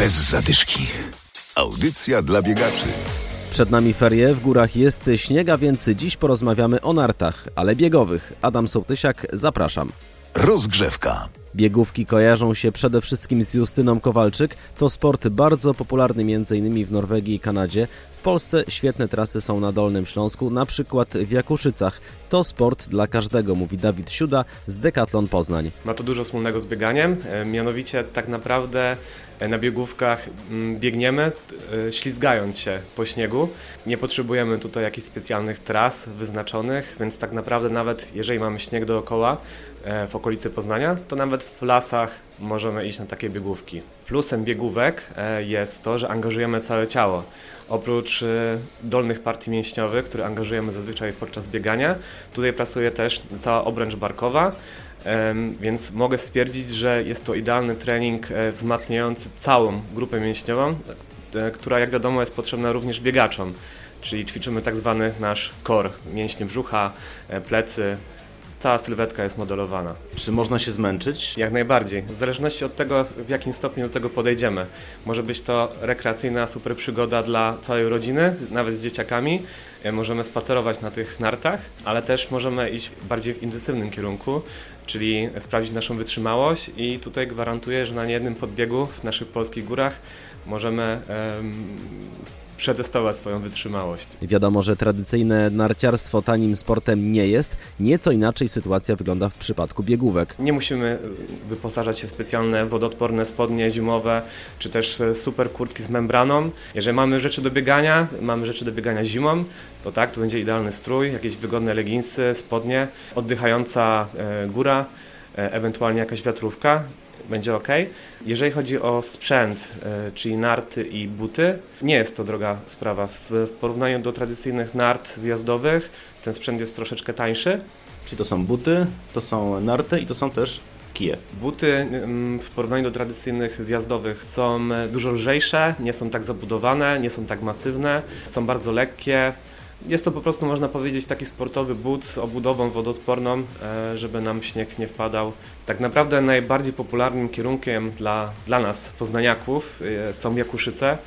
Bez zadyszki. Audycja dla biegaczy. Przed nami ferie, w górach jest śniega, więc dziś porozmawiamy o nartach, ale biegowych. Adam Sołtysiak, zapraszam. Rozgrzewka. Biegówki kojarzą się przede wszystkim z Justyną Kowalczyk. To sport bardzo popularny m.in. w Norwegii i Kanadzie. W Polsce świetne trasy są na Dolnym Śląsku, na przykład w Jakuszycach. To sport dla każdego, mówi Dawid Siuda z Decathlon Poznań. Ma to dużo wspólnego z bieganiem, e, mianowicie tak naprawdę e, na biegówkach mm, biegniemy e, ślizgając się po śniegu. Nie potrzebujemy tutaj jakichś specjalnych tras wyznaczonych, więc tak naprawdę nawet jeżeli mamy śnieg dookoła w okolicy Poznania, to nawet w lasach możemy iść na takie biegówki. Plusem biegówek jest to, że angażujemy całe ciało. Oprócz dolnych partii mięśniowych, które angażujemy zazwyczaj podczas biegania, tutaj pracuje też cała obręcz barkowa, więc mogę stwierdzić, że jest to idealny trening e, wzmacniający całą grupę mięśniową, e, która jak wiadomo jest potrzebna również biegaczom, czyli ćwiczymy tak zwany nasz core, mięśnie brzucha, e, plecy, cała sylwetka jest modelowana. Czy można się zmęczyć? Jak najbardziej. W zależności od tego, w jakim stopniu do tego podejdziemy. Może być to rekreacyjna super przygoda dla całej rodziny, nawet z dzieciakami. E, możemy spacerować na tych nartach, ale też możemy iść bardziej w intensywnym kierunku, czyli sprawdzić naszą wytrzymałość i tutaj gwarantuję, że na niejednym podbiegu w naszych polskich górach możemy przetestować swoją wytrzymałość. Wiadomo, że tradycyjne narciarstwo tanim sportem nie jest. Nieco inaczej sytuacja wygląda w przypadku biegówek. Nie musimy wyposażać się w specjalne wodoodporne spodnie zimowe, czy też super kurtki z membraną. Jeżeli mamy rzeczy do biegania, mamy rzeczy do biegania zimą, to tak, to będzie idealny strój, jakieś wygodne leginsy, spodnie, oddychająca e, góra, e, ewentualnie jakaś wiatrówka będzie ok. Jeżeli chodzi o sprzęt, e, czyli narty i buty, nie jest to droga sprawa. W porównaniu do tradycyjnych nart zjazdowych ten sprzęt jest troszeczkę tańszy. Czyli to są buty, to są narty i to są też kije. Buty mm, w porównaniu do tradycyjnych zjazdowych są dużo lżejsze, nie są tak zabudowane, nie są tak masywne, są bardzo lekkie. Jest to po prostu, można powiedzieć, taki sportowy but z obudową wodoodporną, e, żeby nam śnieg nie wpadał. Tak naprawdę najbardziej popularnym kierunkiem dla, dla nas, poznaniaków, e, są Jakuszyce.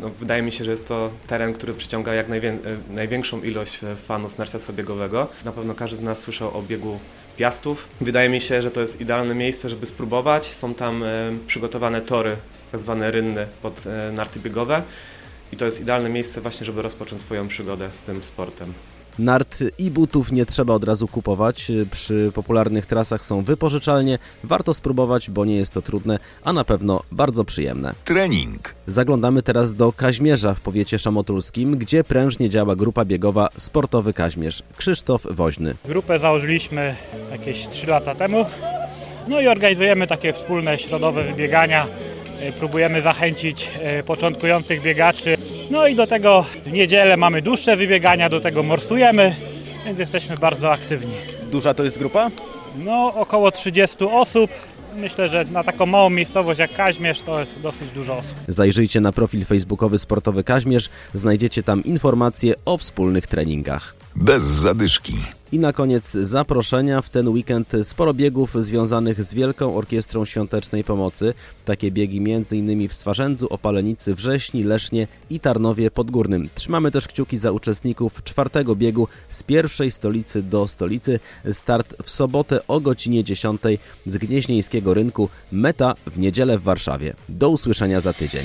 No, wydaje mi się, że jest to teren, który przyciąga jak najwię e, największą ilość fanów narciarstwa biegowego. Na pewno każdy z nas słyszał o biegu Piastów. Wydaje mi się, że to jest idealne miejsce, żeby spróbować. Są tam przygotowane tory, tak zwane rynny pod narty biegowe i to jest idealne miejsce właśnie, żeby rozpocząć swoją przygodę z tym sportem. Nart i butów nie trzeba od razu kupować. Przy popularnych trasach są wypożyczalnie. Warto spróbować, bo nie jest to trudne, a na pewno bardzo przyjemne. Trening. Zaglądamy teraz do Kaźmierza w powiecie szamotulskim, gdzie prężnie działa grupa biegowa Sportowy Kaźmierz. Krzysztof Woźny. Grupę założyliśmy jakieś 3 lata temu. No i organizujemy takie wspólne środowe wybiegania próbujemy zachęcić e, początkujących biegaczy. No i do tego w niedzielę mamy dłuższe wybiegania, do tego morsujemy, więc jesteśmy bardzo aktywni. Duża to jest grupa? No około 30 osób. Myślę, że na taką małą miejscowość jak Kaźmierz to jest dosyć dużo osób. Zajrzyjcie na profil facebookowy Sportowy Kaźmierz, znajdziecie tam informacje o wspólnych treningach. Bez zadyszki. I na koniec zaproszenia. W ten weekend sporo biegów związanych z Wielką Orkiestrą Świątecznej Pomocy. Takie biegi m.in. w Swarzędzu, Opalenicy, Wrześni, Lesznie i Tarnowie Podgórnym. Trzymamy też kciuki za uczestników czwartego biegu z pierwszej stolicy do stolicy. Start w sobotę o godzinie 10 z Gnieźnieńskiego Rynku. Meta w niedzielę w Warszawie. Do usłyszenia za tydzień.